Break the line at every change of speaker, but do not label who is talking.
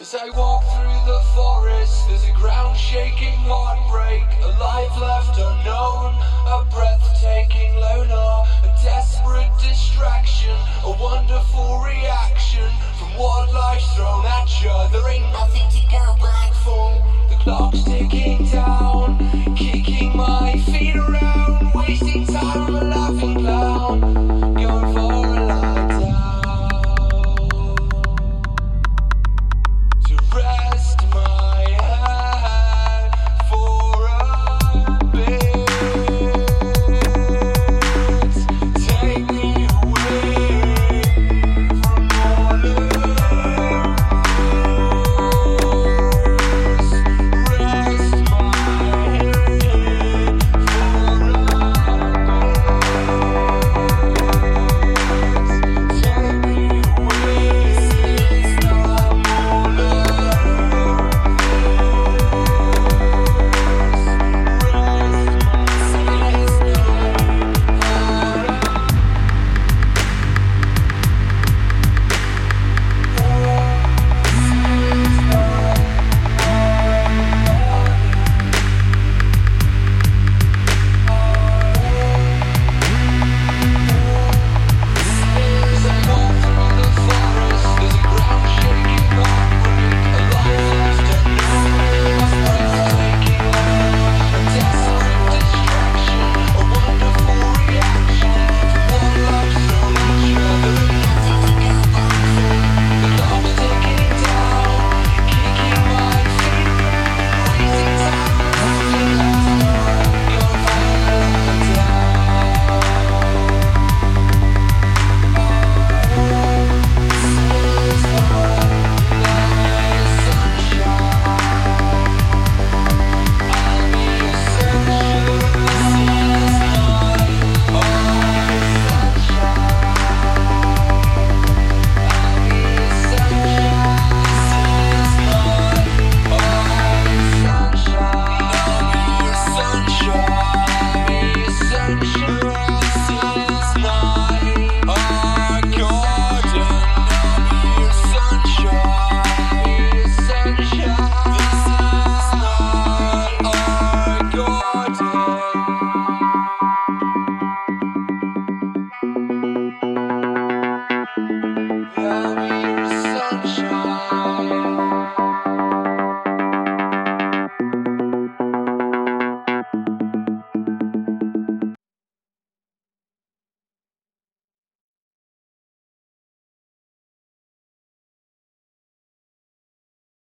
As I walk through the forest, there's a ground shaking heartbreak, a life left unknown, a breathtaking loner, a desperate distraction, a wonderful reaction from what life's thrown at you. There ain't nothing to go by clock's ticking down,